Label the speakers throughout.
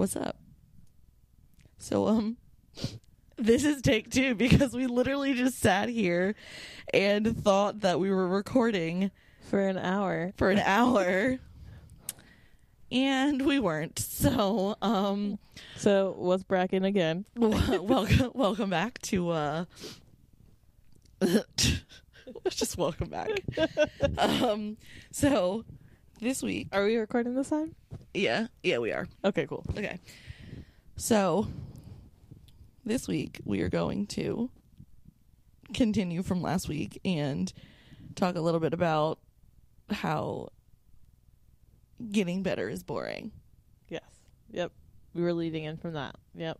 Speaker 1: What's up? So um this is take 2 because we literally just sat here and thought that we were recording
Speaker 2: For an hour.
Speaker 1: for an hour. And we weren't. So, um
Speaker 2: So what's Bracken again?
Speaker 1: welcome welcome back to uh just welcome back. Um so this week,
Speaker 2: Are we recording this time?
Speaker 1: yeah, yeah, we are.
Speaker 2: Okay, cool.
Speaker 1: Okay. So this week we are going to continue from last week and talk a little bit about how getting better is boring.
Speaker 2: Yes. Yep. We were leading in from that. Yep.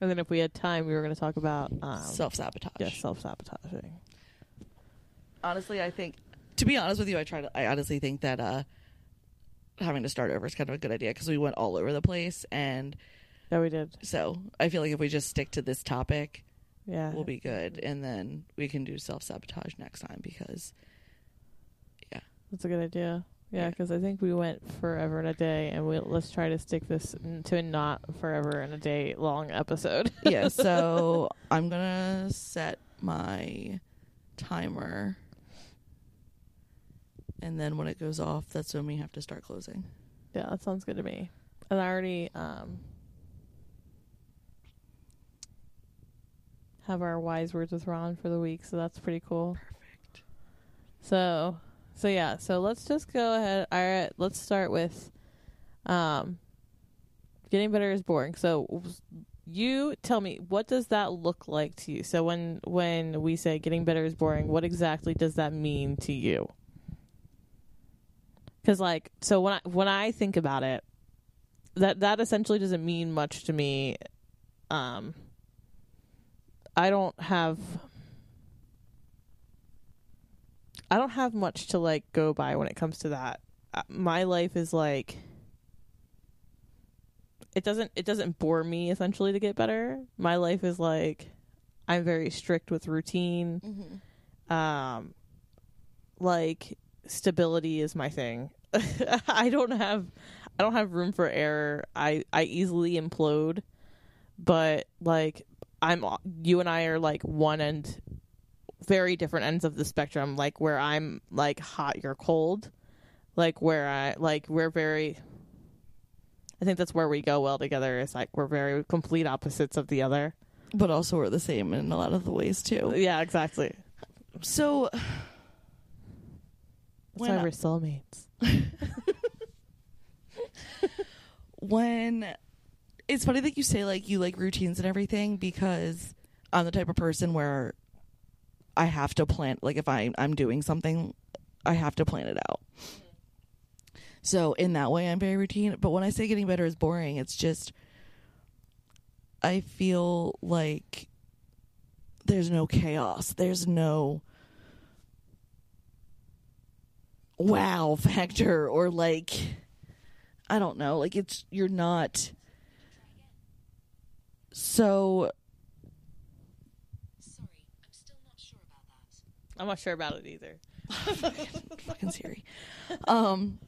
Speaker 2: And then if we had time, we were going to talk about um,
Speaker 1: Self sabotage.
Speaker 2: yeah, self sabotaging.
Speaker 1: Honestly, I think to be honest with you, I try to I honestly think that uh having to start over is kind of a good idea because we went all over the place and
Speaker 2: Yeah, we did.
Speaker 1: so I feel like if we just stick to this topic,
Speaker 2: Yeah.
Speaker 1: we'll be good and then we can do self sabotage next time because Yeah.
Speaker 2: That's a good idea. Yeah,
Speaker 1: Yeah.
Speaker 2: because I think we went forever and a day, and we let's try to stick this n- to a not forever and a day long episode.
Speaker 1: yeah, so I'm gonna set my timer, and then when it goes off, that's when we have to start closing.
Speaker 2: yeah, that sounds good to me. And I already um have our wise words with Ron for the week, so that's pretty cool.
Speaker 1: Perfect.
Speaker 2: So, so yeah, so let's just go ahead. All right, let's start with um getting better is boring. So you tell me what does that look like to you? So when when we say getting better is boring, what exactly does that mean to you? Cuz like so when I when I think about it, that that essentially doesn't mean much to me. Um I don't have I don't have much to like go by when it comes to that. Uh, My life is like it doesn't it doesn't bore me essentially to get better. My life is like I'm very strict with routine.
Speaker 1: Mm-hmm.
Speaker 2: Um like stability is my thing. I don't have I don't have room for error. I I easily implode. But like I'm you and I are like one end very different ends of the spectrum like where I'm like hot you're cold. Like where I like we're very I think that's where we go well together is like we're very complete opposites of the other.
Speaker 1: But also, we're the same in a lot of the ways too.
Speaker 2: Yeah, exactly.
Speaker 1: So,
Speaker 2: That's
Speaker 1: when
Speaker 2: why we're soulmates.
Speaker 1: when it's funny that you say like you like routines and everything because I'm the type of person where I have to plan like if I I'm doing something I have to plan it out. So in that way I'm very routine, but when I say getting better is boring, it's just I feel like there's no chaos. There's no wow factor or like I don't know, like it's you're not so
Speaker 3: Sorry, I'm still not sure about that.
Speaker 2: I'm not sure about it either.
Speaker 1: fucking Siri. Um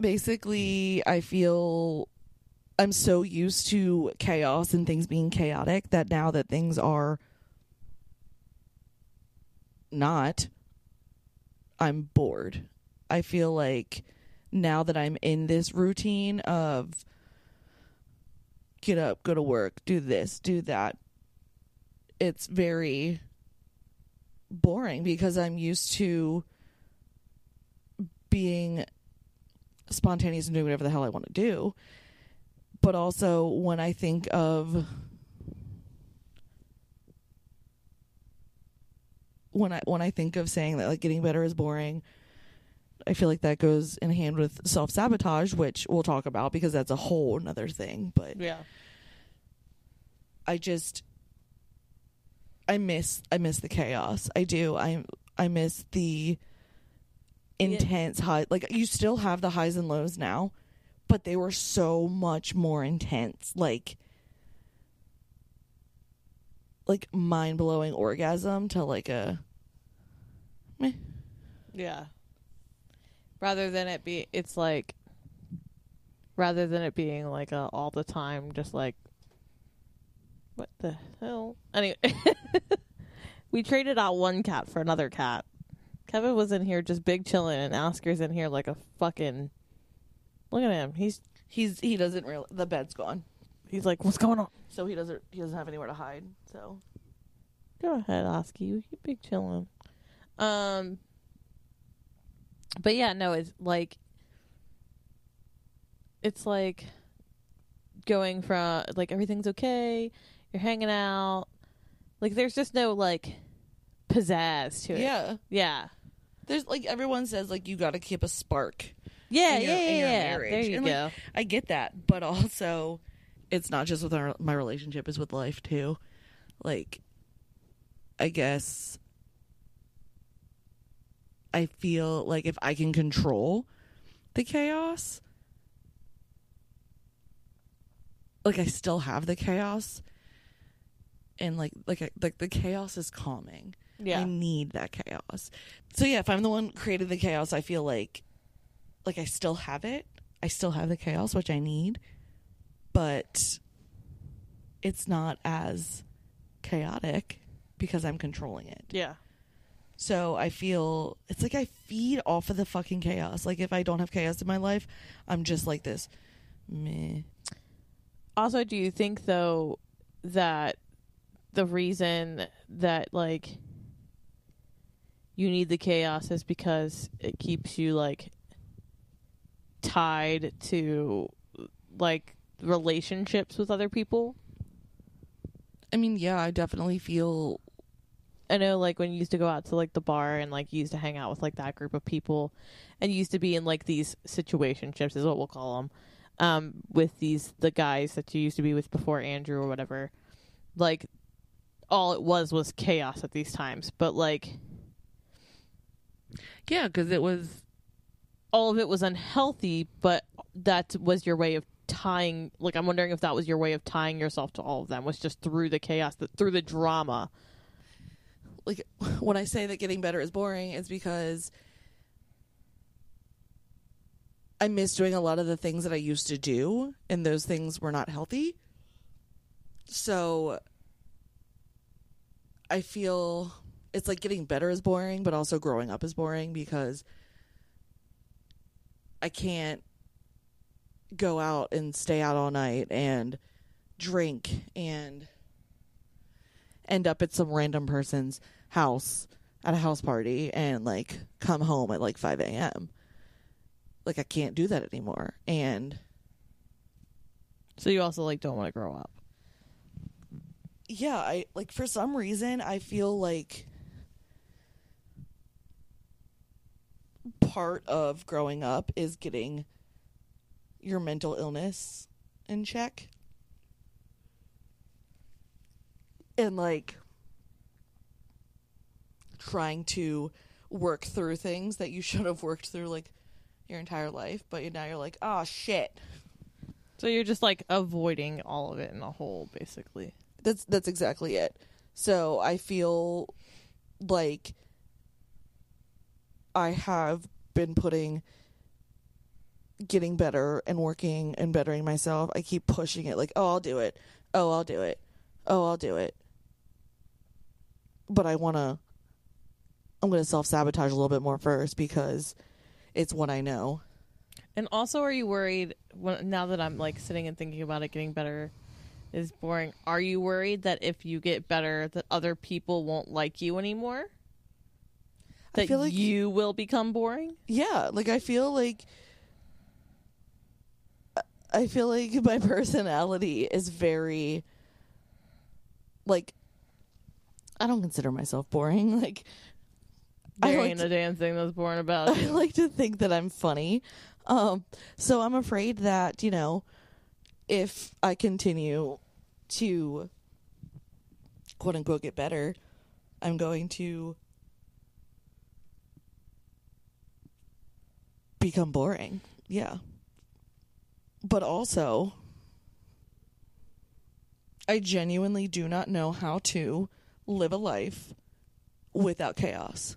Speaker 1: basically I feel I'm so used to chaos and things being chaotic that now that things are not I'm bored. I feel like now that I'm in this routine of get up, go to work, do this, do that, it's very boring because I'm used to being spontaneous and doing whatever the hell I want to do. But also when I think of when I when I think of saying that like getting better is boring, I feel like that goes in hand with self sabotage, which we'll talk about because that's a whole another thing. But
Speaker 2: Yeah.
Speaker 1: I just I miss I miss the chaos. I do. I I miss the intense high like you still have the highs and lows now, but they were so much more intense. Like like mind blowing orgasm to like a
Speaker 2: Yeah. Rather than it be, it's like rather than it being like a all the time just like what the hell? Anyway. We traded out one cat for another cat. Kevin was in here just big chilling and oscar's in here like a fucking look at him. He's
Speaker 1: He's he doesn't real the bed's gone,
Speaker 2: he's like what's going on?
Speaker 1: So he doesn't he doesn't have anywhere to hide. So.
Speaker 2: Go ahead oscar you big chilling. Um but yeah no it's like it's like going from like everything's okay you're hanging out. Like there's just no like pizzazz to it.
Speaker 1: Yeah,
Speaker 2: yeah.
Speaker 1: There's like everyone says like you got to keep a spark.
Speaker 2: yeah
Speaker 1: In your-
Speaker 2: yeah
Speaker 1: in your
Speaker 2: yeah, there you
Speaker 1: And, like,
Speaker 2: go.
Speaker 1: I get that, but also it's not just with our, my relationship; it's with life too. Like, I guess I feel like if I can control the chaos, like I still have the chaos, and like like I- like the chaos is calming.
Speaker 2: yeah
Speaker 1: I need that chaos. So yeah, if I'm the one created the chaos, I feel like like I still have it. I still have the chaos which I need, but it's not as chaotic because I'm controlling it.
Speaker 2: yeah
Speaker 1: So I feel it's like I feed off of the fucking chaos. Like if I don't have chaos in my life, I'm just like this meh.
Speaker 2: also do you think though that the reason that like you need the chaos is because it keeps you like tied to like relationships with other people?
Speaker 1: I mean, yeah, I definitely feel
Speaker 2: I know like when you used to go out to like the bar and like you used to hang out with like that group of people and you used to be in like these situationships is what we'll call them um with these the guys that you used to be with before Andrew or whatever like all it was was chaos at these times but like
Speaker 1: yeah, because it was
Speaker 2: all of it was unhealthy but that was your way of tying like I'm wondering if that was your way of tying yourself to all of them was just through the chaos the, through the drama
Speaker 1: like when I say that getting better is boring, it's because I miss doing a lot of the things that I used to do, and those things were not healthy. So I feel it's like getting better is boring, but also growing up is boring because I can't go out and stay out all night and drink and end up at some random person's house at a house party and like come home at like 5 a.m. Like I can't do that anymore. And
Speaker 2: so you also like don't want to grow up
Speaker 1: yeah, I like for some reason I feel like part of growing up is getting your mental illness in check. And like trying to work through things that you should have worked through like your entire life, but now you're like, "Oh shit."
Speaker 2: So you're just like avoiding all of it in a whole, basically.
Speaker 1: That's that's exactly it. So I feel like I have been putting getting better and working and bettering myself. I keep pushing it like, "Oh, I'll do it. Oh, I'll do it. Oh, I'll do it." But I want to I'm going to self-sabotage a little bit more first because it's what I know.
Speaker 2: And also, are you worried when, now that I'm like sitting and thinking about it getting better is boring? Are you worried that if you get better, that other people won't like you anymore?
Speaker 1: I
Speaker 2: That
Speaker 1: feel like-
Speaker 2: you will become boring?
Speaker 1: Yeah, like I feel like I feel like my personality is very like I don't consider myself boring. Like I
Speaker 2: There
Speaker 1: like
Speaker 2: ain't
Speaker 1: to-
Speaker 2: a damn thing that's boring about
Speaker 1: I like to think that I'm funny. Um so I'm afraid that, you know, if I continue to quote unquote get better, I'm going to become boring. Yeah. But also I genuinely do not know how to live a life without chaos.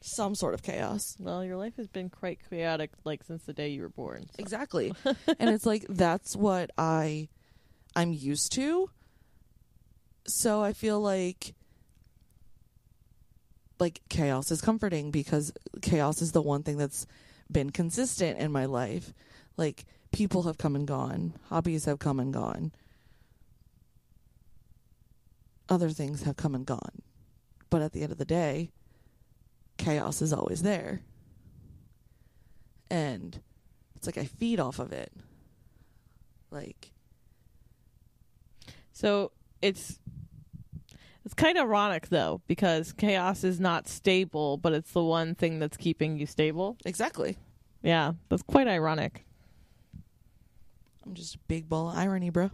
Speaker 1: some sort of chaos.
Speaker 2: Well, your life has been quite chaotic, like since the day you were born. so-
Speaker 1: Exactly. and it's like that's what I I'm used to. So I feel like like chaos is comforting because chaos is the one thing that's been consistent in my life. Like people have come and gone, hobbies have come and gone. Other things have come and gone. But at the end of the day, chaos is always there. And it's like I feed off of it. Like
Speaker 2: So it's it's kind of ironic though because chaos is not stable, but it's the one thing that's keeping you stable.
Speaker 1: exactly.
Speaker 2: Yeah, that's quite ironic.
Speaker 1: I'm just a big ball of irony, bro.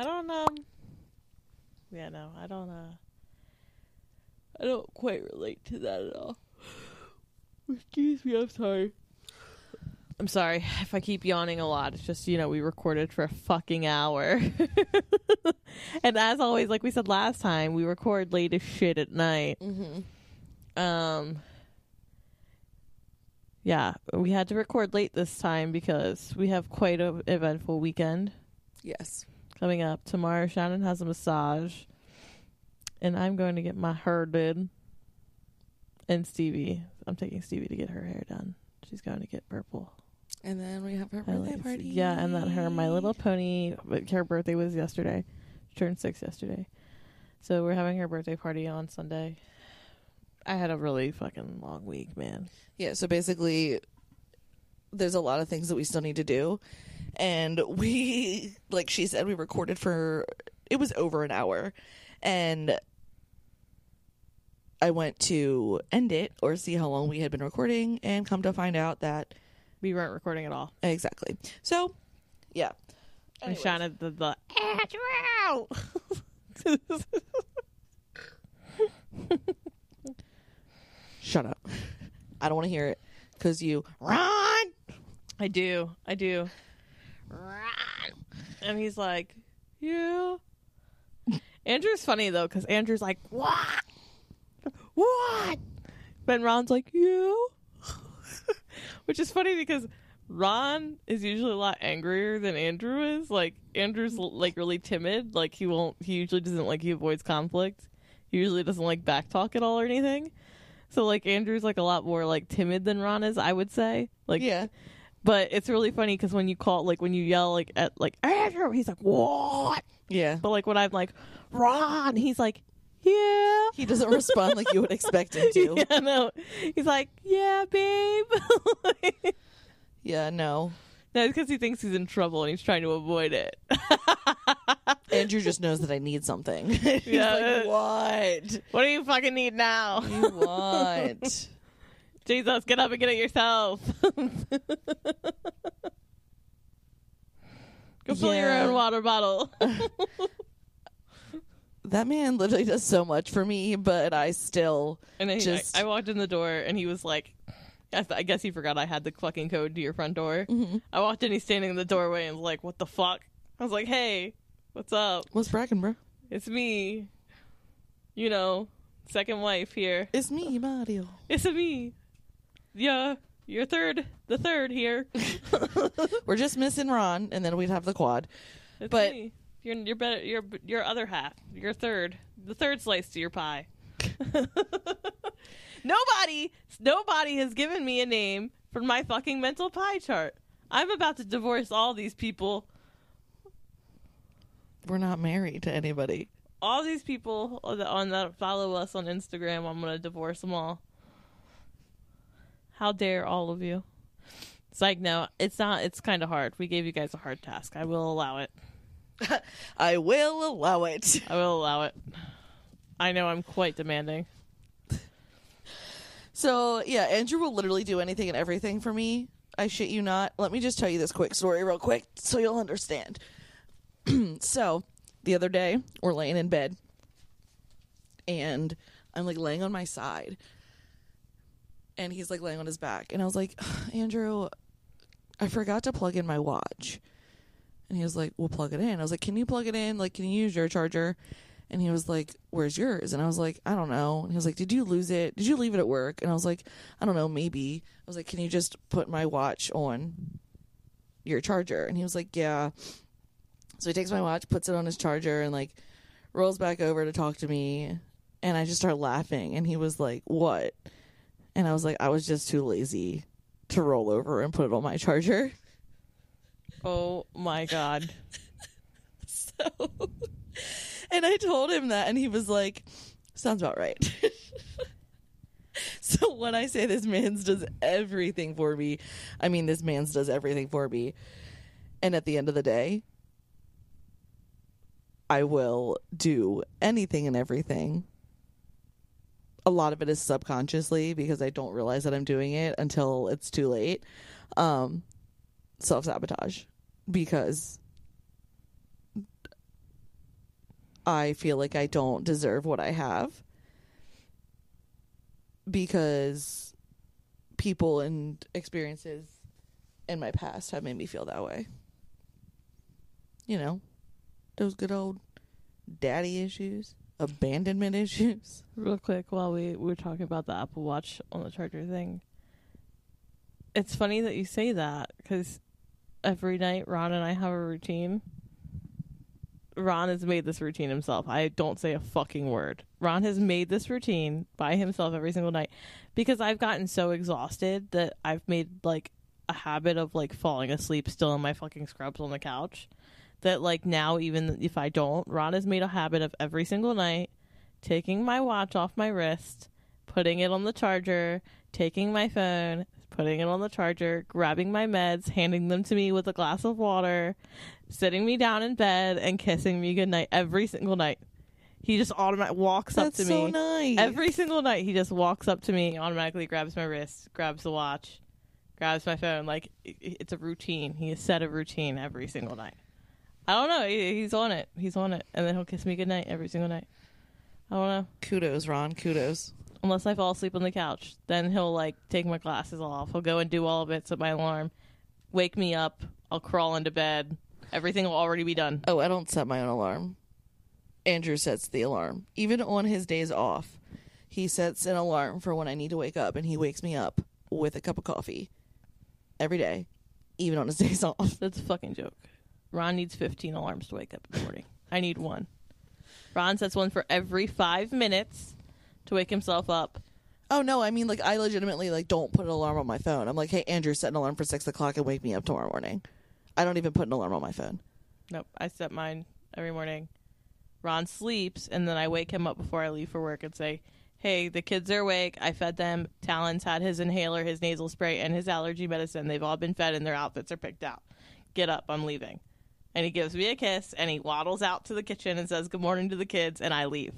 Speaker 2: I don't um Yeah, no, I don't uh I don't quite relate to that at all. Excuse me, I'm sorry. I'm sorry if I keep yawning a lot. It's just, you know, we recorded for a fucking hour. and as always, like we said last time, we record late as shit at night.
Speaker 1: Mm-hmm.
Speaker 2: Um Yeah, we had to record late this time because we have quite a eventful weekend
Speaker 1: Yes.
Speaker 2: coming up. Tomorrow Shannon has a massage. And I'm going to get my hair did. And Stevie. I'm taking Stevie to get her hair done. She's going to get purple.
Speaker 1: And then we have her birthday
Speaker 2: highlights.
Speaker 1: party.
Speaker 2: Yeah, and then her My Little Pony. but Her birthday was yesterday. She turned six yesterday. So we're having her birthday party on Sunday. I had a really fucking long week, man.
Speaker 1: Yeah, so basically there's a lot of things that we still need to do. And we like she said we recorded for it was over an hour. And I went to end it or see how long we had been recording and come to find out that
Speaker 2: We weren't recording at all.
Speaker 1: exactly. So, yeah.
Speaker 2: And
Speaker 1: Anyways.
Speaker 2: Shannon did the Andrew.
Speaker 1: Shut up. I don't want to hear it cuz you run.
Speaker 2: I do. I do. And he's like, yeah. Andrew's funny though, because Andrew's like, what? What? But Ron's like, yeah. Which is funny because Ron is usually a lot angrier than Andrew is. Like Andrew's like really timid. Like he won't. He usually doesn't like. He avoids conflict. He usually doesn't like backtalk at all or anything. So like Andrew's like a lot more like timid than Ron is. I would say. Like
Speaker 1: Yeah.
Speaker 2: but it's really funny because when you call, like, when you yell, like, at, like, Andrew, he's like, what?
Speaker 1: Yeah.
Speaker 2: But, like, when I'm like, Ron, he's like, yeah.
Speaker 1: He doesn't respond like you would expect him to.
Speaker 2: yeah, no. He's like, yeah, babe.
Speaker 1: Yeah, no.
Speaker 2: no, it's because he thinks he's in trouble and he's trying to avoid it.
Speaker 1: Andrew just knows that I need something. He's
Speaker 2: Yeah.
Speaker 1: like, what?
Speaker 2: what do you fucking need now?
Speaker 1: You want?
Speaker 2: Jesus, get up and get it yourself. Go fill your own water bottle.
Speaker 1: that man literally does so much for me, but I still
Speaker 2: And then
Speaker 1: Just-
Speaker 2: I, I walked in the door and he was like, I, th- I guess he forgot I had the fucking code to your front door.
Speaker 1: Mhm.
Speaker 2: I walked in, he's standing in the doorway and was like, what the fuck? I was like, hey, what's up?
Speaker 1: what's bragging, bro?
Speaker 2: It's me. You know, second wife here.
Speaker 1: It's me, Mario.
Speaker 2: It's a me. Yeah, you're third, the third here.
Speaker 1: We're just missing Ron, and then we'd have the quad.
Speaker 2: It's
Speaker 1: But-
Speaker 2: me. You're, you're better. You're your other half. You're third. The third slice to your pie. nobody, nobody has given me a name for my fucking mental pie chart. I'm about to divorce all these people.
Speaker 1: We're not married to anybody.
Speaker 2: All these people on that, on that follow us on Instagram. I'm gonna divorce them all. How dare all of you? It's like no, it's not. It's kind of hard. We gave you guys a hard task. I will allow it.
Speaker 1: I will allow it.
Speaker 2: I will allow it. I know I'm quite demanding.
Speaker 1: So yeah, Andrew will literally do anything and everything for me. I shit you not. Let me just tell you this quick story real quick so you'll understand. so the other day we're laying in bed and I'm like laying on my side and he's like laying on his back and I was like, Andrew, I forgot to plug in my watch. And he was like, "We'll plug it in." I was like, "Can you plug it in? Like, can you use your charger?" And he was like, "Where's yours?" And I was like, "I don't know." And he was like, "Did you lose it? Did you leave it at work?" And I was like, "I don't know, maybe." I was like, "Can you just put my watch on your charger?" And he was like, "Yeah." So he takes my watch, puts it on his charger, and like rolls back over to talk to me. And I just start laughing. And he was like, What? And I was like, I was just too lazy to roll over and put it on my charger.
Speaker 2: Oh my god.
Speaker 1: So, and I told him that, and he was like, Sounds about right. so when I say this man's does everything for me, I mean, this man's does everything for me. And at the end of the day, I will do anything and everything. A lot of it is subconsciously because I don't realize that I'm doing it until it's too late. Um, Self sabotage because I feel like I don't deserve what I have because people and experiences in my past have made me feel that way. You know, those good old daddy issues, abandonment issues.
Speaker 2: Real quick, while we were talking about the Apple Watch on the charger thing, it's funny that you say that because every night Ron and I have a routine. Ron has made this routine himself. I don't say a fucking word. Ron has made this routine by himself every single night because I've gotten so exhausted that I've made like a habit of like falling asleep still in my fucking scrubs on the couch. That like now, even if I don't, Ron has made a habit of every single night taking my watch off my wrist, putting it on the charger, taking my phone, putting it on the charger, grabbing my meds, handing them to me with a glass of water, sitting me down in bed, and kissing me goodnight every single night. He just automatically walks
Speaker 1: That's
Speaker 2: up to
Speaker 1: so
Speaker 2: me.
Speaker 1: nice.
Speaker 2: Every single night, he just walks up to me, automatically grabs my wrist, grabs the watch, grabs my phone. Like, it's a routine. He has set a routine every single night. I don't know. He, he's on it. He's on it. And then he'll kiss me goodnight every single night. I don't know.
Speaker 1: kudos, Ron. Kudos.
Speaker 2: Unless I fall asleep on the couch. Then he'll, like, take my glasses off. He'll go and do all of it, set my alarm, wake me up. I'll crawl into bed. Everything will already be done.
Speaker 1: Oh, I don't set my own alarm. Andrew sets the alarm. Even on his days off, he sets an alarm for when I need to wake up, and he wakes me up with a cup of coffee every day, even on his days off.
Speaker 2: That's a fucking joke. Ron needs 15 alarms to wake up in the morning. I need one. Ron sets one for every five minutes to wake himself up.
Speaker 1: Oh no, I mean like I legitimately like don't put an alarm on my phone. I'm like, hey Andrew, set an alarm for six o'clock and wake me up tomorrow morning. I don't even put an alarm on my phone.
Speaker 2: Nope, I set mine every morning. Ron sleeps, and then I wake him up before I leave for work and say, Hey, the kids are awake. I fed them. Talon's had his inhaler, his nasal spray, and his allergy medicine. They've all been fed, and their outfits are picked out. Get up, I'm leaving. And he gives me a kiss, and he waddles out to the kitchen and says, Good morning to the kids, and I leave.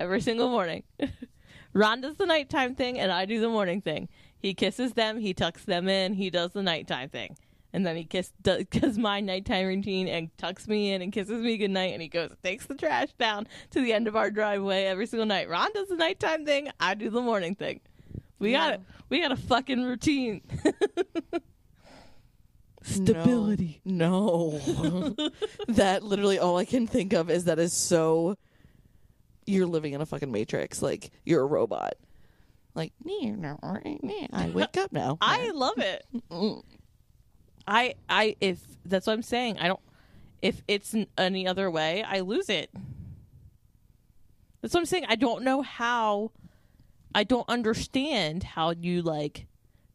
Speaker 2: Every single morning. Ron does the nighttime thing, and I do the morning thing. He kisses them, he tucks them in, he does the nighttime thing. And then he kiss, does, does my nighttime routine and tucks me in and kisses me goodnight. And he goes, takes the trash down to the end of our driveway every single night. Ron does the nighttime thing, I do the morning thing. We got it. We got a fucking routine.
Speaker 1: No. No. that literally all I can think of is that is so you're living in a fucking matrix. Like you're a robot. Like I wake up now.
Speaker 2: I love it. I I if that's what I'm saying. I don't if it's any other way, I lose it. That's what I'm saying. I don't know how I don't understand how you like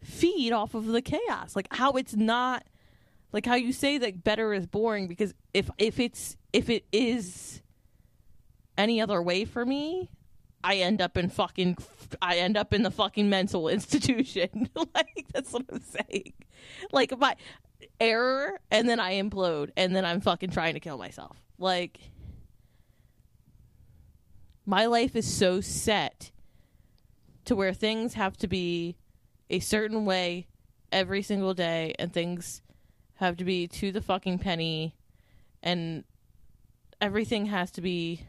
Speaker 2: feed off of the chaos. Like how it's not like how you say that better is boring because if if it's if it is any other way for me, I end up in fucking I end up in the fucking mental institution. like that's what I'm saying. Like my error and then I implode and then I'm fucking trying to kill myself. Like my life is so set to where things have to be a certain way every single day and things have to be to the fucking penny and everything has to be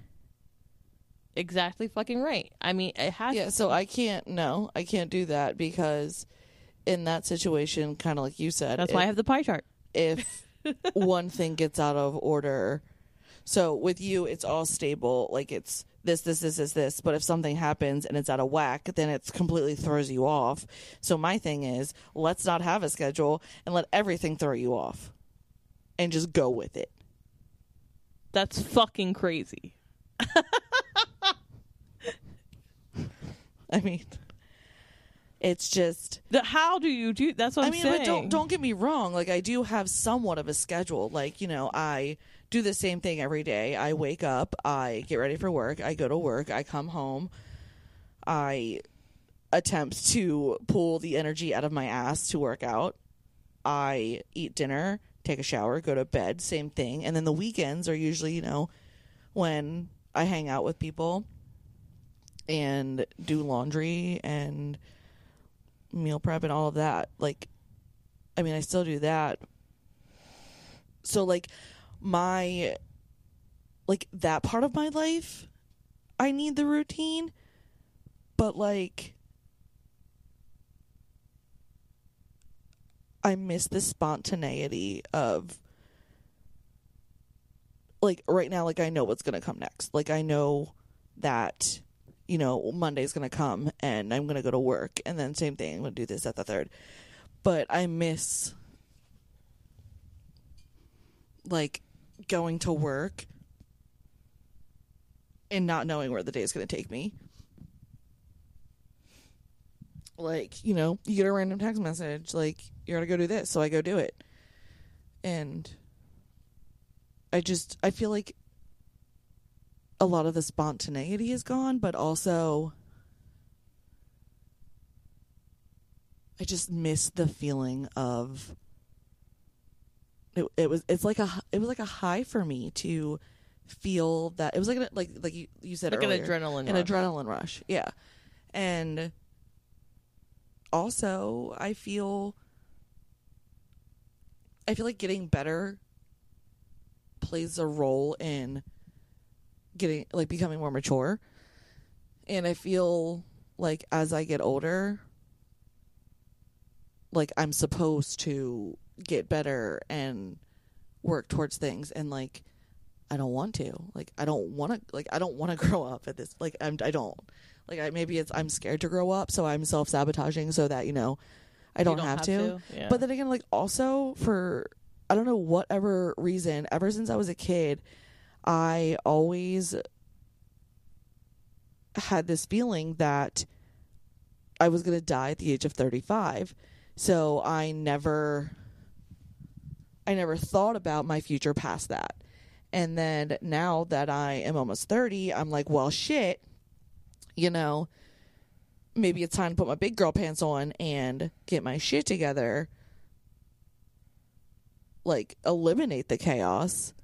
Speaker 2: exactly fucking right. I mean, it has
Speaker 1: Yeah,
Speaker 2: to
Speaker 1: so. I can't no, I can't do that because in that situation, kind of like you said,
Speaker 2: That's why I have the pie chart.
Speaker 1: if one thing gets out of order. So with you, it's all stable. Like it's this, this, this, this, this. But if something happens and it's out of whack, then it completely throws you off. So my thing is, let's not have a schedule and let everything throw you off, and just go with it.
Speaker 2: That's fucking crazy.
Speaker 1: I mean, it's just.
Speaker 2: The- How do you do? That's what
Speaker 1: I
Speaker 2: I'm
Speaker 1: mean,
Speaker 2: saying.
Speaker 1: but don't don't get me wrong. Like I do have somewhat of a schedule. Like you know, I do the same thing every day. I wake up, I get ready for work, I go to work, I come home, I attempt to pull the energy out of my ass to work out. I eat dinner, take a shower, go to bed, same thing. And then the weekends are usually, you know, when I hang out with people and do laundry and meal prep and all of that. Like I mean, I still do that. So like my like that part of my life, I need the routine, but like I miss the spontaneity of like right now like I know what's going to come next. Like I know that you know Monday's going to come and I'm going to go to work and then same thing I'm going to do this at the third. But I miss like going to work and not knowing where the day is going to take me. Like, you know, you get a random text message, like, you're going to go do this. So I go do it. And I just, I feel like a lot of the spontaneity is gone, but also I just miss the feeling of it, it was it's like a it was like a high for me to feel that it was like a, like like you, you said
Speaker 2: like an adrenaline.
Speaker 1: an
Speaker 2: rush.
Speaker 1: adrenaline rush yeah and also i feel i feel like getting better plays a role in getting like becoming more mature and i feel like as i get older like i'm supposed to get better and work towards things and like I don't want to. Like I don't want to like I don't want to grow up at this like I'm I don't. Like I maybe it's I'm scared to grow up so I'm self-sabotaging so that, you know, I
Speaker 2: You
Speaker 1: don't, have, to.
Speaker 2: Yeah.
Speaker 1: But then again like also for I don't know whatever reason ever since I was a kid I always had this feeling that I was going to die at the age of 35. So I never I never thought about my future past that. And then now that I am almost 30, I'm like, well, shit, you know, maybe it's time to put my big girl pants on and get my shit together. Like, eliminate the chaos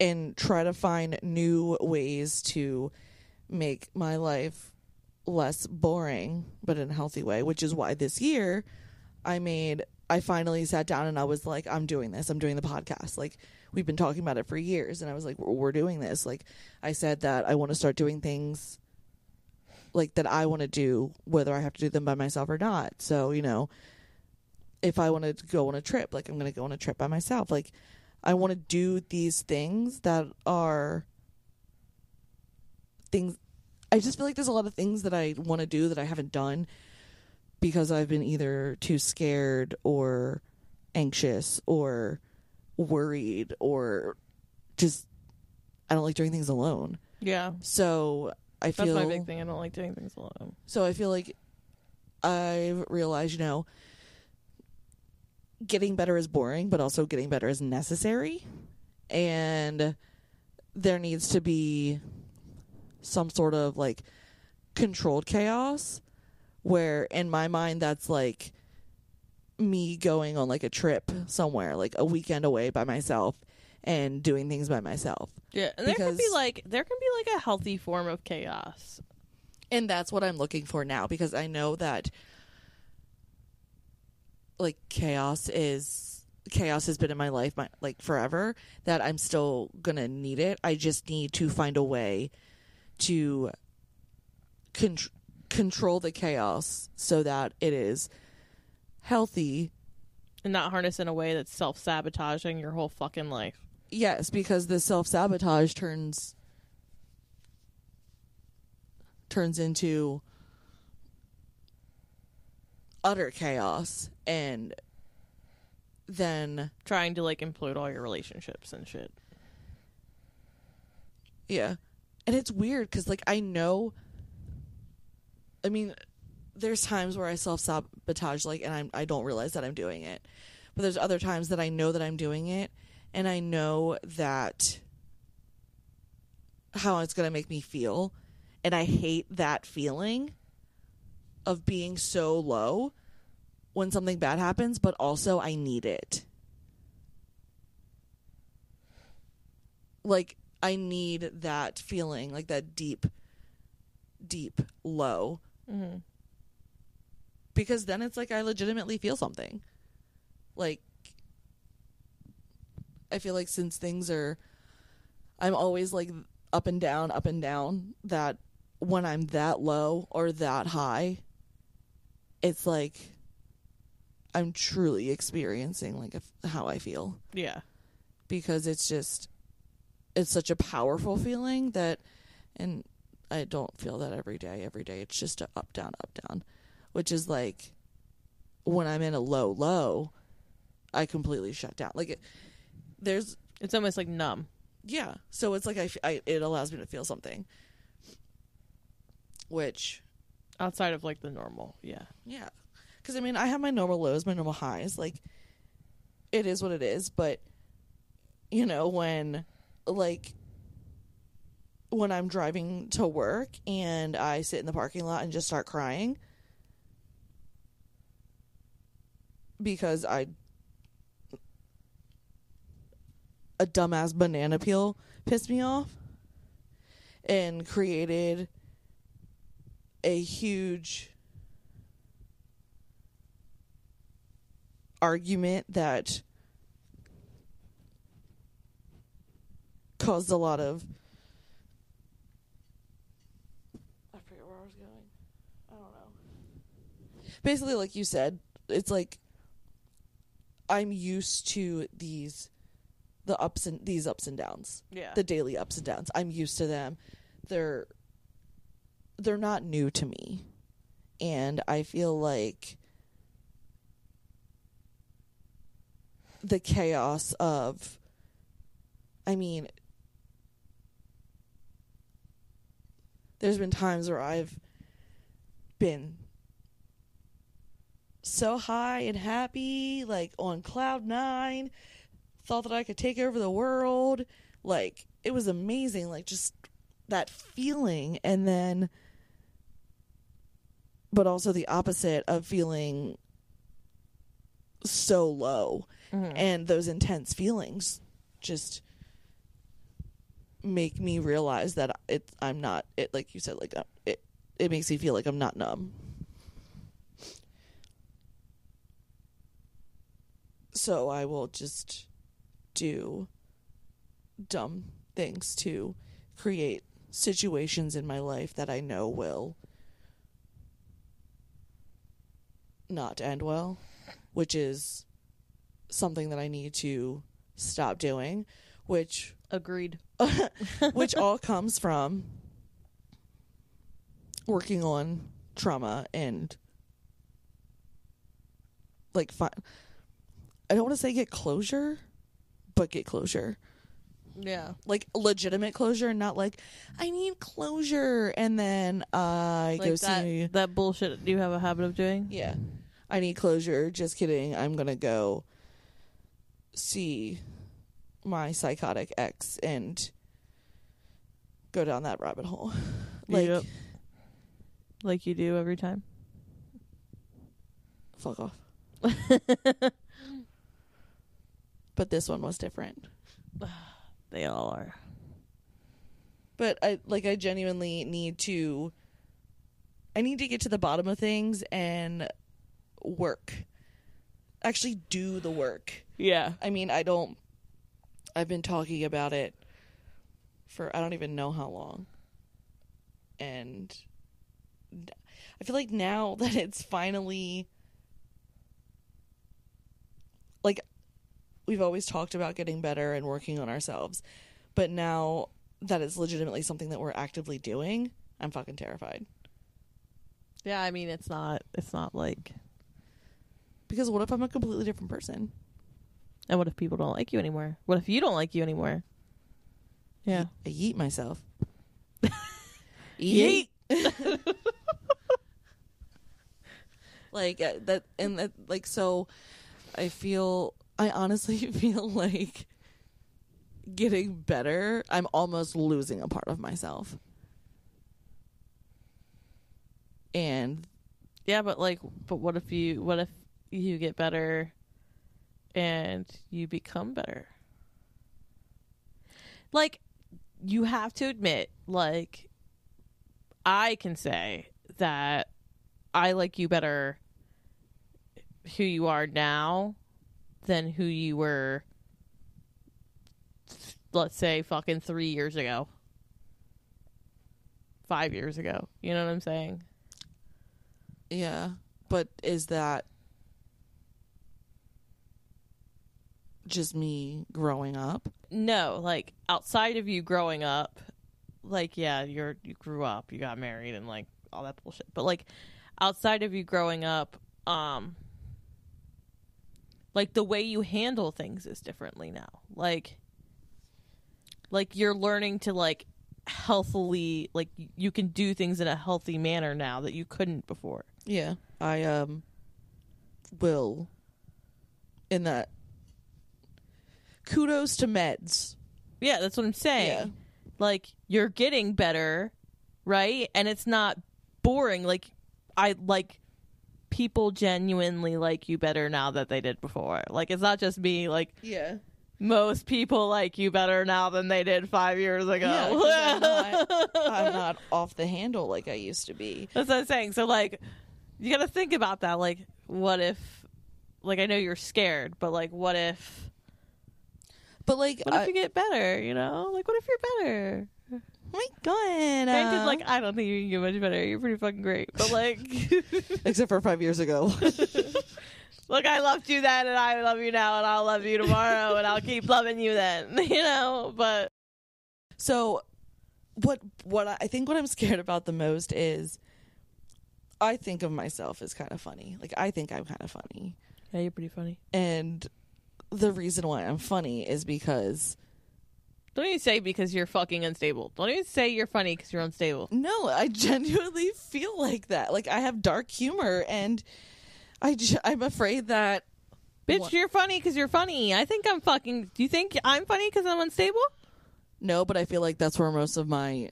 Speaker 1: and try to find new ways to make my life less boring, but in a healthy way, which is why this year I made I finally sat down and I was like, I'm doing this. I'm doing the podcast. Like we've been talking about it for years, and I was like, we're, doing this. Like I said that I want to start doing things like that I want to do, whether I have to do them by myself or not. So you know, if I want to go on a trip, like I'm going to go on a trip by myself. Like I want to do these things that are things. I just feel like there's a lot of things that I want to do that I haven't done because I've been either too scared or anxious or worried or just I don't like doing things alone.
Speaker 2: yeah.
Speaker 1: So I
Speaker 2: That's
Speaker 1: feel
Speaker 2: my big thing. I don't like doing things alone.
Speaker 1: so I feel like I've realized, you know, getting better is boring, but also getting better is necessary. And there needs to be some sort of like controlled chaos where in my mind that's like me going on like a trip somewhere, like a weekend away by myself and doing things by myself.
Speaker 2: Yeah, and there can be like there can be like a healthy form of chaos.
Speaker 1: and that's what I'm looking for now because I know that like chaos is chaos has been in my life my, like forever that I'm still going to need it. I just need to find a way to con- control the chaos so that it is healthy
Speaker 2: and not harness in a way that's self sabotaging your whole fucking life.
Speaker 1: Yes, because the self sabotage turns turns into utter chaos and then
Speaker 2: Trying to like implode all your relationships and shit.
Speaker 1: yeah. And it's weird cuz like I know I mean there's times where I self sabotage like and I'm I don't realize that I'm doing it. But there's other times that I know that I'm doing it and I know that how it's going to make me feel and I hate that feeling of being so low when something bad happens but also I need it. Like I need that feeling, like that deep deep low
Speaker 2: Mm-hmm.
Speaker 1: because then it's like I legitimately feel something. Like I feel like since things are I'm always like up and down, up and down that when I'm that low or that high it's like I'm truly experiencing like a, how I feel
Speaker 2: Yeah.
Speaker 1: because it's just it's such a powerful feeling that and I don't feel that every day every day it's just a up down up down which is like when I'm in a low low I completely shut down like it, there's
Speaker 2: It's almost like numb.
Speaker 1: yeah so it's like I, I- it allows me to feel something which
Speaker 2: Outside of like the normal. Yeah.
Speaker 1: yeah because I mean I have my normal lows my normal highs like it is what it is but you know when like when I'm driving to work and I sit in the parking lot and just start crying because I a dumbass banana peel pissed me off and created a huge argument that caused a lot of I forget where I was going. I don't know. Basically like you said, it's like I'm used to these the ups and these ups and downs.
Speaker 2: Yeah.
Speaker 1: The daily ups and downs. I'm used to them. They're they're not new to me. And I feel like the chaos of I mean there's been times where I've been so high and happy, like on cloud nine, thought that I could take over the world. Like it was amazing, like just that feeling and then but also the opposite of feeling so low
Speaker 2: Mhm.
Speaker 1: and those intense feelings just make me realize that it I'm not it like you said like uh, it it makes me feel like I'm not numb. So I will just do dumb things to create situations in my life that I know will not end well, which is something that I need to stop doing, which
Speaker 2: Agreed.
Speaker 1: which all comes from working on trauma and like fi- I don't want to say get closure, but get closure.
Speaker 2: Yeah.
Speaker 1: Like legitimate closure, and not like I need closure and then I go
Speaker 2: Like that,
Speaker 1: see
Speaker 2: that bullshit you have a habit of doing.
Speaker 1: Yeah. I need closure. Just kidding. I'm going to go see my psychotic ex and go down that rabbit hole. Like,
Speaker 2: Yep. Like you do every time.
Speaker 1: fuck off. but this one was different.
Speaker 2: They all are.
Speaker 1: But I like I genuinely need to I need to get to the bottom of things and work. Actually do the work.
Speaker 2: Yeah.
Speaker 1: I mean, I don't. I've been talking about it for I don't even know how long. And I feel like now that it's finally we've always talked about getting better and working on ourselves. But now that it's legitimately something that we're actively doing, I'm fucking terrified.
Speaker 2: Yeah, I mean it's not it's not like
Speaker 1: Because what if I'm a completely different person?
Speaker 2: and what if people don't like you anymore? What if you don't like you anymore? Yeah.
Speaker 1: I yeet myself.
Speaker 2: Yeet.
Speaker 1: like uh, that and that like so I feel I honestly feel like getting better, I'm almost losing a part of myself. And
Speaker 2: Yeah, but like but what if you what if you get better and you become better? Like you have to admit like I can say that I like you better who you are now than who you were let's say fucking 3 years ago. 5 years ago. You know what I'm saying?
Speaker 1: yeah, but is that just me growing up?
Speaker 2: no like outside of you growing up like yeah you're you grew up you got married and like all that bullshit but like outside of you growing up um like the way you handle things is differently now. Like like you're learning to like healthily like you can do things in a healthy manner now that you couldn't before.
Speaker 1: Yeah, I um will in that kudos to meds.
Speaker 2: yeah that's what i'm saying.
Speaker 1: Yeah.
Speaker 2: like you're getting better right? And it's not boring. Like i like people genuinely like you better now that they did before. Like it's not just me like
Speaker 1: Yeah.
Speaker 2: most people like you better now than they did five years ago.
Speaker 1: Yeah, I'm not, I'm not off the handle like I used to be.
Speaker 2: that's what i'm saying. So like you gotta think about that. Like what if like i know you're scared but like what if
Speaker 1: But like,
Speaker 2: what if
Speaker 1: I,
Speaker 2: you get better you know? Like what if you're better
Speaker 1: my God,
Speaker 2: Granted,
Speaker 1: uh,
Speaker 2: like I don't think you can get much better. You're pretty fucking great, but like,
Speaker 1: except for five years ago.
Speaker 2: look, I loved you then, and I love you now, and I'll love you tomorrow, and I'll keep loving you then. You know, but
Speaker 1: so, what what I I think what I'm scared about the most is, I think of myself as kind of funny. Like I think I'm kind of funny.
Speaker 2: yeah, you're pretty funny.
Speaker 1: And the reason why I'm funny is because
Speaker 2: Don't even say because you're fucking unstable. Don't even say you're funny because you're unstable.
Speaker 1: no, I genuinely feel like that. Like I have dark humor and I j- I'm afraid that
Speaker 2: Bitch,
Speaker 1: What?
Speaker 2: you're funny because you're funny. I think I'm fucking. Do you think I'm funny because I'm unstable?
Speaker 1: no, but I feel like that's where most of my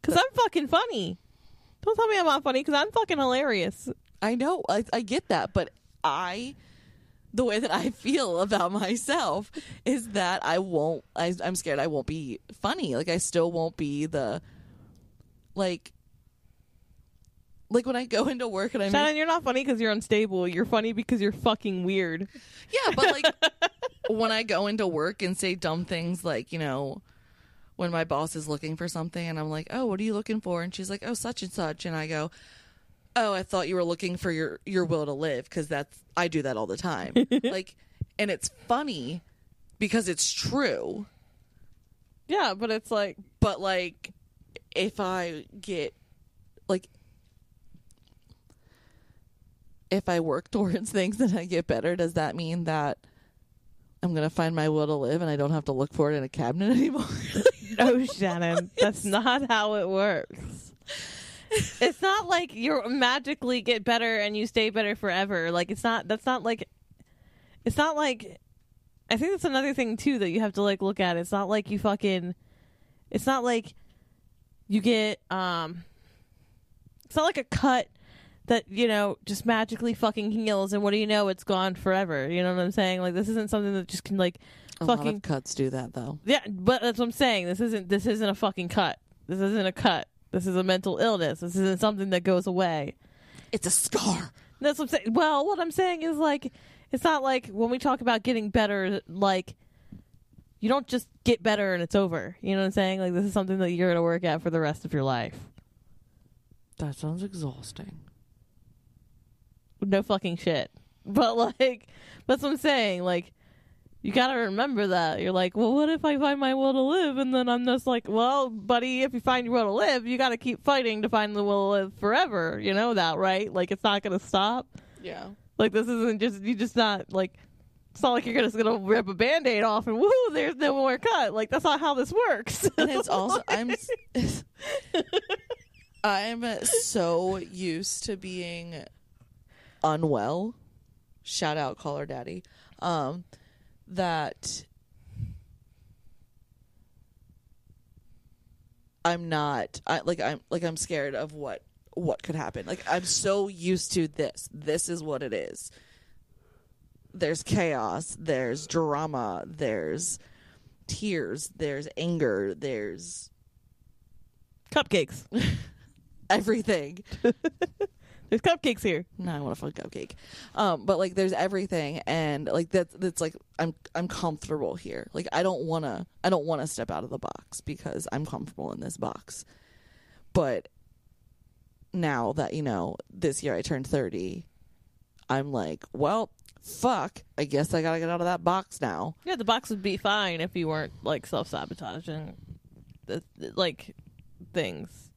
Speaker 2: Because I'm fucking funny. Don't tell me I'm not funny because I'm fucking hilarious.
Speaker 1: I know I, I get that, but I the way that I feel about myself is that I won't I, I'm scared I won't be funny. Like I still won't be the like like when I go into work and I'm
Speaker 2: Shannon, you're not funny because you're unstable. You're funny because you're fucking weird.
Speaker 1: Yeah, but like when I go into work and say dumb things like, you know, when my boss is looking for something and I'm like, "Oh, what are you looking for?" and she's like, "Oh, such and such." And I go, "Oh, I thought you were looking for your your will to live because that's I do that all the time." like and it's funny because it's true,
Speaker 2: Yeah, but it's like
Speaker 1: but like if I get like if I work towards things and I get better, does that mean that I'm gonna find my will to live and I don't have to look for it in a cabinet anymore?
Speaker 2: No, Shannon, that's not how it works. It's not like you magically get better and you stay better forever. Like it's not. That's not like. It's not like. I think that's another thing too that you have to like look at. It's not like you fucking. It's not like you get um. It's not like a cut that you know just magically fucking heals and what do you know it's gone forever. You know what I'm saying? Like this isn't something that just can like
Speaker 1: a lot
Speaker 2: Fucking-
Speaker 1: of cuts do that though.
Speaker 2: yeah, but that's what I'm saying. This isn't this isn't a fucking cut. This isn't a cut. This is a mental illness. This isn't something that goes away.
Speaker 1: It's a scar.
Speaker 2: That's what I'm saying. Well, what I'm saying is like it's not like when we talk about getting better like you don't just get better and it's over. You know what I'm saying? Like this is something that you're going to work at for the rest of your life.
Speaker 1: That sounds exhausting.
Speaker 2: No fucking shit. But like, that's what I'm saying. Like, you gotta remember that. You're like, well, what if I find my will to live? And then I'm just like, well, buddy, if you find your will to live, you gotta keep fighting to find the will to live forever. You know that, right? Like, it's not gonna stop.
Speaker 1: Yeah.
Speaker 2: Like, this isn't just, you just not, like, it's not like you're just gonna rip a band aid off and woo, there's no more cut. Like, that's not how this works.
Speaker 1: And it's also I'm I'm so used to being unwell. Shout out Call Her Daddy. Um that I'm not I like I'm like I'm scared of what what could happen. Like I'm so used to this. This is what it is. There's chaos, there's drama, there's tears, there's anger, there's
Speaker 2: cupcakes.
Speaker 1: everything.
Speaker 2: There's cupcakes here.
Speaker 1: No, I want a fun cupcake. Um, but like, there's everything, and like that's that's like I'm I'm comfortable here. Like I don't wanna I don't wanna step out of the box because I'm comfortable in this box. But now that you know this year I turned thirty, I'm like, well, fuck. I guess I gotta get out of that box now.
Speaker 2: Yeah, the box would be fine if you weren't like self sabotaging, like things.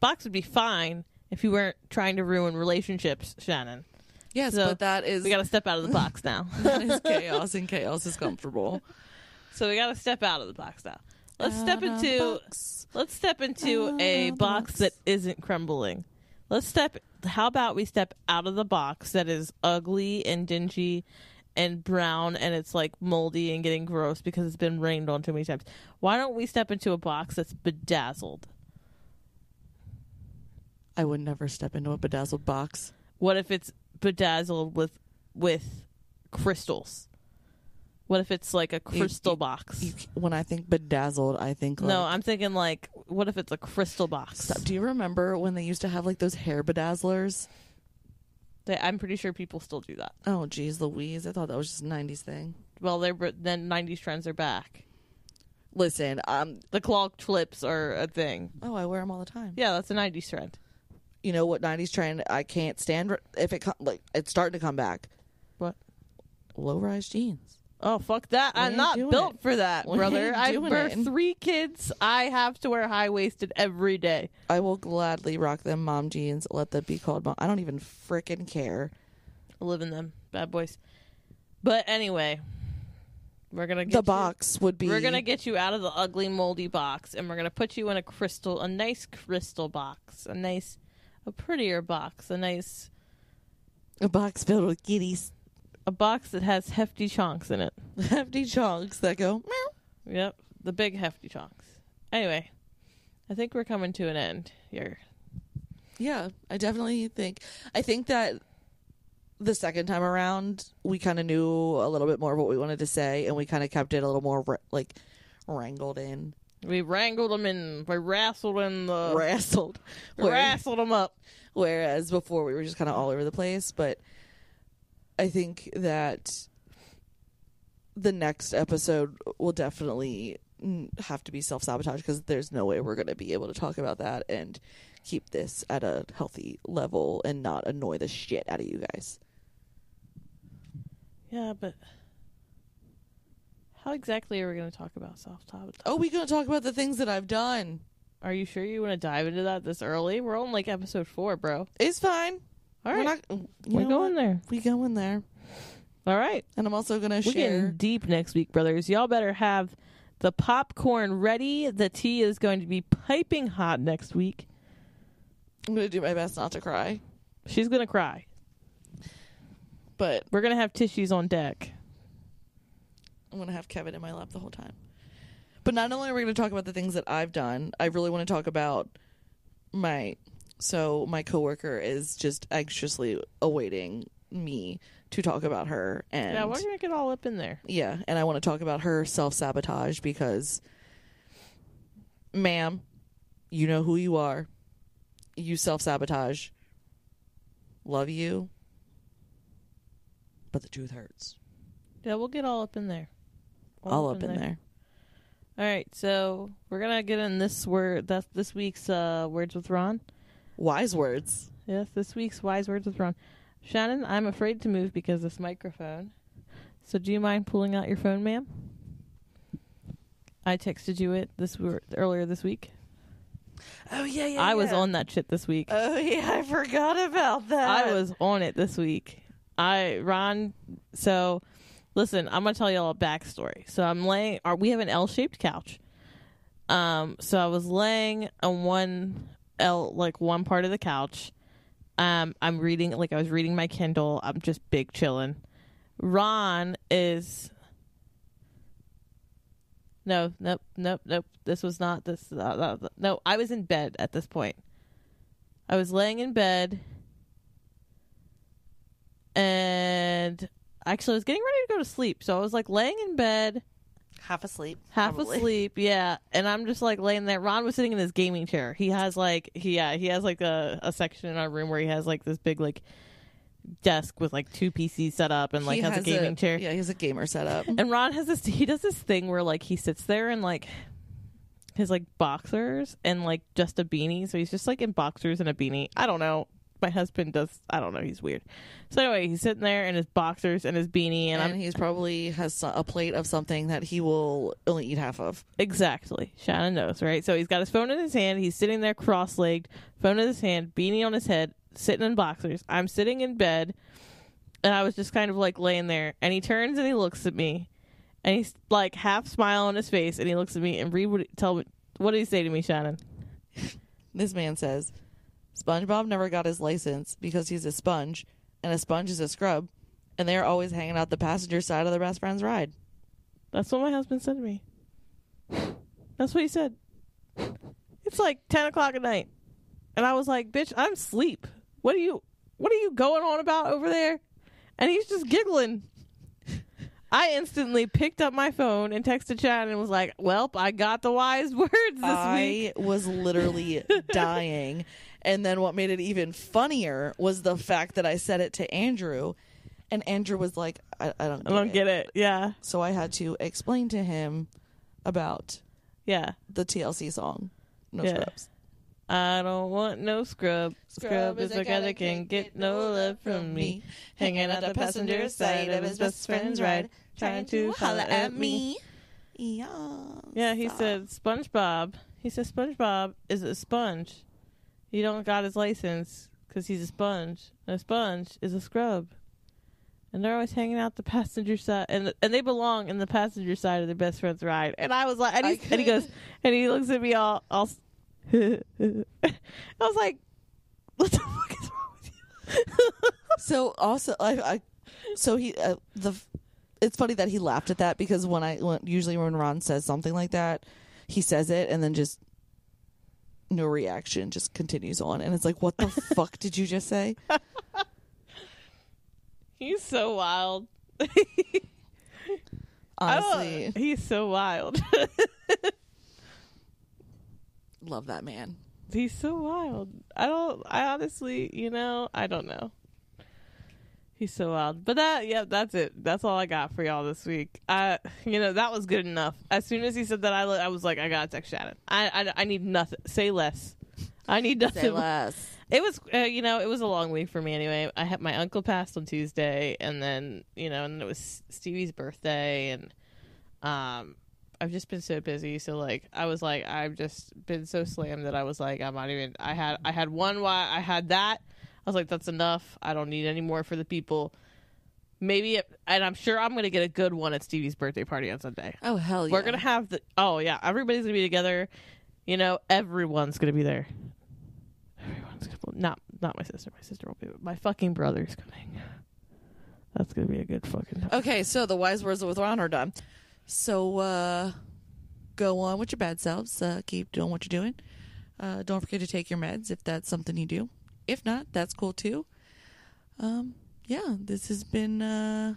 Speaker 2: Box would be fine if you weren't trying to ruin relationships, Shannon.
Speaker 1: Yes,
Speaker 2: So,
Speaker 1: but that is
Speaker 2: We got to step out of the box now.
Speaker 1: that is chaos, and chaos is comfortable.
Speaker 2: so we got to step out of the box now. Let's step
Speaker 1: Out the
Speaker 2: into let's step into
Speaker 1: Out
Speaker 2: a box
Speaker 1: box.
Speaker 2: that isn't crumbling. Let's step. How about we step out of the box that is ugly and dingy and brown and it's like moldy and getting gross because it's been rained on too many times. Why don't we step into a box that's bedazzled?
Speaker 1: I would never step into a bedazzled box.
Speaker 2: What if it's bedazzled with with crystals? What if it's like a crystal
Speaker 1: you-
Speaker 2: box?
Speaker 1: You, when I think bedazzled, I think like,
Speaker 2: no, I'm thinking like, what if it's a crystal box?
Speaker 1: Stop. Do you remember when they used to have like those hair bedazzlers?
Speaker 2: They, I'm pretty sure people still do that.
Speaker 1: Oh, geez, Louise. I thought that was just a 90s thing.
Speaker 2: Well, they're then '90s trends are back.
Speaker 1: Listen, um,
Speaker 2: The clogged flips are a thing.
Speaker 1: oh, I wear them all the time.
Speaker 2: Yeah, that's a '90s trend.
Speaker 1: You know what 90s trend I can't stand? If it like it's starting to come back.
Speaker 2: What?
Speaker 1: Low rise jeans.
Speaker 2: Oh fuck that!
Speaker 1: We
Speaker 2: I'm not built
Speaker 1: it.
Speaker 2: for that,
Speaker 1: We
Speaker 2: brother. I birthed three kids. I have to wear high waisted every day.
Speaker 1: I will gladly rock them mom jeans. Let them be called mom. I don't even frickin' care.
Speaker 2: I live in them, bad boys. But anyway, we're gonna get
Speaker 1: The
Speaker 2: you-
Speaker 1: box would be.
Speaker 2: We're gonna get you out of the ugly, moldy box, and we're gonna put you in a crystal, a nice crystal box, a nice, a prettier box, a nice,
Speaker 1: a box filled with kitties,
Speaker 2: a box that has hefty chunks in it.
Speaker 1: hefty chunks that go. Meow.
Speaker 2: Yep, the big hefty chunks. Anyway, I think we're coming to an end here.
Speaker 1: Yeah, I definitely think. I think that the second time around, we kind of knew a little bit more of what we wanted to say, and we kind of kept it a little more like wrangled in,
Speaker 2: We wrangled them in, we wrestled in the,
Speaker 1: wrestled.
Speaker 2: wrestled them up.
Speaker 1: Whereas before we were just kind of all over the place. But I think that the next episode will definitely have to be self sabotage because there's no way we're going to be able to talk about that and keep this at a healthy level and not annoy the shit out of you guys.
Speaker 2: Yeah, but how exactly are we going to talk about soft sabotage?
Speaker 1: Oh, we going to talk about the things that I've done.
Speaker 2: Are you sure you want to dive into that this early? We're on like episode four, bro.
Speaker 1: It's fine.
Speaker 2: All
Speaker 1: We're
Speaker 2: right,
Speaker 1: not.
Speaker 2: we're
Speaker 1: know
Speaker 2: going
Speaker 1: what?
Speaker 2: there.
Speaker 1: We going there,
Speaker 2: All right,
Speaker 1: and I'm also gonna share.
Speaker 2: we're getting deep next week, brothers. Y'all better have the popcorn ready. The tea is going to be piping hot next week.
Speaker 1: I'm gonna do my best not to cry,
Speaker 2: She's gonna cry.
Speaker 1: but
Speaker 2: We're gonna have tissues on deck.
Speaker 1: I'm gonna have Kevin in my lap the whole time. But not only are we gonna talk about the things that I've done, I really want to talk about my. So my coworker is just anxiously awaiting me to talk about her, and
Speaker 2: yeah, we're gonna get all up in there.
Speaker 1: yeah, and I want to talk about her self sabotage because, ma'am, you know who you are. You self sabotage. Love you, but the truth hurts.
Speaker 2: Yeah, we'll get all up in there.
Speaker 1: All up in there.
Speaker 2: All right, so we're gonna get in this word. That's this week's uh, words with Ron.
Speaker 1: Wise words.
Speaker 2: Yes, this week's wise words with Ron. Shannon, I'm afraid to move because this microphone. So do you mind pulling out your phone, ma'am? I texted you it this earlier this week.
Speaker 1: Oh yeah, yeah.
Speaker 2: I was on that shit this week.
Speaker 1: Oh yeah, I forgot about that.
Speaker 2: I was on it this week. I Ron. So, listen, I'm gonna tell y'all a backstory. So I'm laying. Or we have an L-shaped couch. Um. So I was laying on one L, like one part of the couch. Um. I'm reading. Like I was reading my Kindle. I'm just big chilling. Ron is. No, nope, nope, nope. This was not this. Uh, uh, no, I was in bed at this point. I was laying in bed and actually I was getting ready to go to sleep. So I was like laying in bed,
Speaker 1: half asleep.
Speaker 2: half
Speaker 1: probably.
Speaker 2: asleep, yeah. And I'm just like laying there. Ron was sitting in his gaming chair. He has like he yeah, he has like a, a section in our room where he has like this big like desk with like two PCs set up and like
Speaker 1: He
Speaker 2: has, a gaming chair.
Speaker 1: Yeah, he has a gamer setup.
Speaker 2: And Ron has this he does this thing where like he sits there and like his like boxers and like just a beanie. So he's just like in boxers and a beanie. I don't know. My husband does I don't know, he's weird. So anyway, he's sitting there in his boxers and his beanie and,
Speaker 1: and
Speaker 2: I'm
Speaker 1: he's probably has a plate of something that he will only eat half of.
Speaker 2: exactly. Shannon knows, right? So he's got his phone in his hand, he's sitting there cross legged, phone in his hand, beanie on his head, sitting in boxers. I'm sitting in bed and I was just kind of like laying there and he turns and he looks at me and he's like half smile on his face and he looks at me and read what tell me what did he say to me, Shannon?
Speaker 1: This man says, SpongeBob never got his license because he's a sponge, and a sponge is a scrub, and they're always hanging out the passenger side of their best friend's ride.
Speaker 2: That's what my husband said to me. That's what he said. It's like ten o'clock at night, and I was like, "Bitch, I'm asleep. What are you? What are you going on about over there?" And he's just giggling. I instantly picked up my phone and texted Chad and was like, "Well, I got the wise words this week."
Speaker 1: I was literally dying. And then what made it even funnier was the fact that I said it to Andrew, and Andrew was like, I, I don't
Speaker 2: I
Speaker 1: get
Speaker 2: don't
Speaker 1: it.
Speaker 2: get it. Yeah,
Speaker 1: So I had to explain to him about
Speaker 2: yeah.
Speaker 1: the TLC song, No
Speaker 2: Yeah.
Speaker 1: Scrubs.
Speaker 2: I don't want no scrub. Scrub is a guy that can get no love from me. Hanging out the passenger side of his best friend's ride, trying to holler at me.
Speaker 1: Yeah.
Speaker 2: Yeah, he said SpongeBob. He said SpongeBob is a sponge. He don't got his license because he's a sponge. And a sponge is a scrub. And they're always hanging out the passenger side, and and they belong in the passenger side of their best friend's ride. And I was like, and,
Speaker 1: I
Speaker 2: and he goes, and he looks at me all, all. I was like, what the fuck is wrong with you?
Speaker 1: So also, I, I so he uh, the. It's funny that he laughed at that because when I when, usually when Ron says something like that, he says it and then just no reaction, just continues on, and it's like, what the fuck did you just say?
Speaker 2: He's so wild.
Speaker 1: Honestly, oh,
Speaker 2: he's so wild.
Speaker 1: love that man.
Speaker 2: He's so wild. I don't. I honestly, you know, I don't know. He's so wild. But that, yeah, that's it. That's all I got for y'all this week. I, you know, that was good enough. As soon as he said that, I, I was like, I gotta text Shannon. I, I, I need nothing. Say less. I need nothing.
Speaker 1: Say less.
Speaker 2: It was, uh, you know, it was a long week for me anyway. I had my uncle passed on Tuesday, and then, you know, and it was Stevie's birthday, and um, I've just been so busy. So like, I was like, I've just been so slammed that I was like, I'm not even. I had, I had one. Why I had that. I was like, that's enough. I don't need any more for the people. Maybe, it, and I'm sure I'm gonna get a good one at Stevie's birthday party on Sunday.
Speaker 1: Oh hell yeah!
Speaker 2: We're gonna have the. Oh yeah, everybody's gonna be together. You know, everyone's gonna be there. Everyone's gonna not not my sister. My sister won't be. My fucking brother's coming. That's gonna be a good fucking. time.
Speaker 1: Okay, so the wise words with Ron are done. So uh go on with your bad selves. Uh, keep doing what you're doing. Uh, don't forget to take your meds if that's something you do. If not, that's cool too. Um, yeah, this has been uh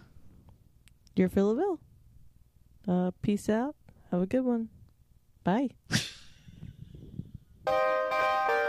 Speaker 2: You're Philville. Uh, peace out. Have a good one. Bye.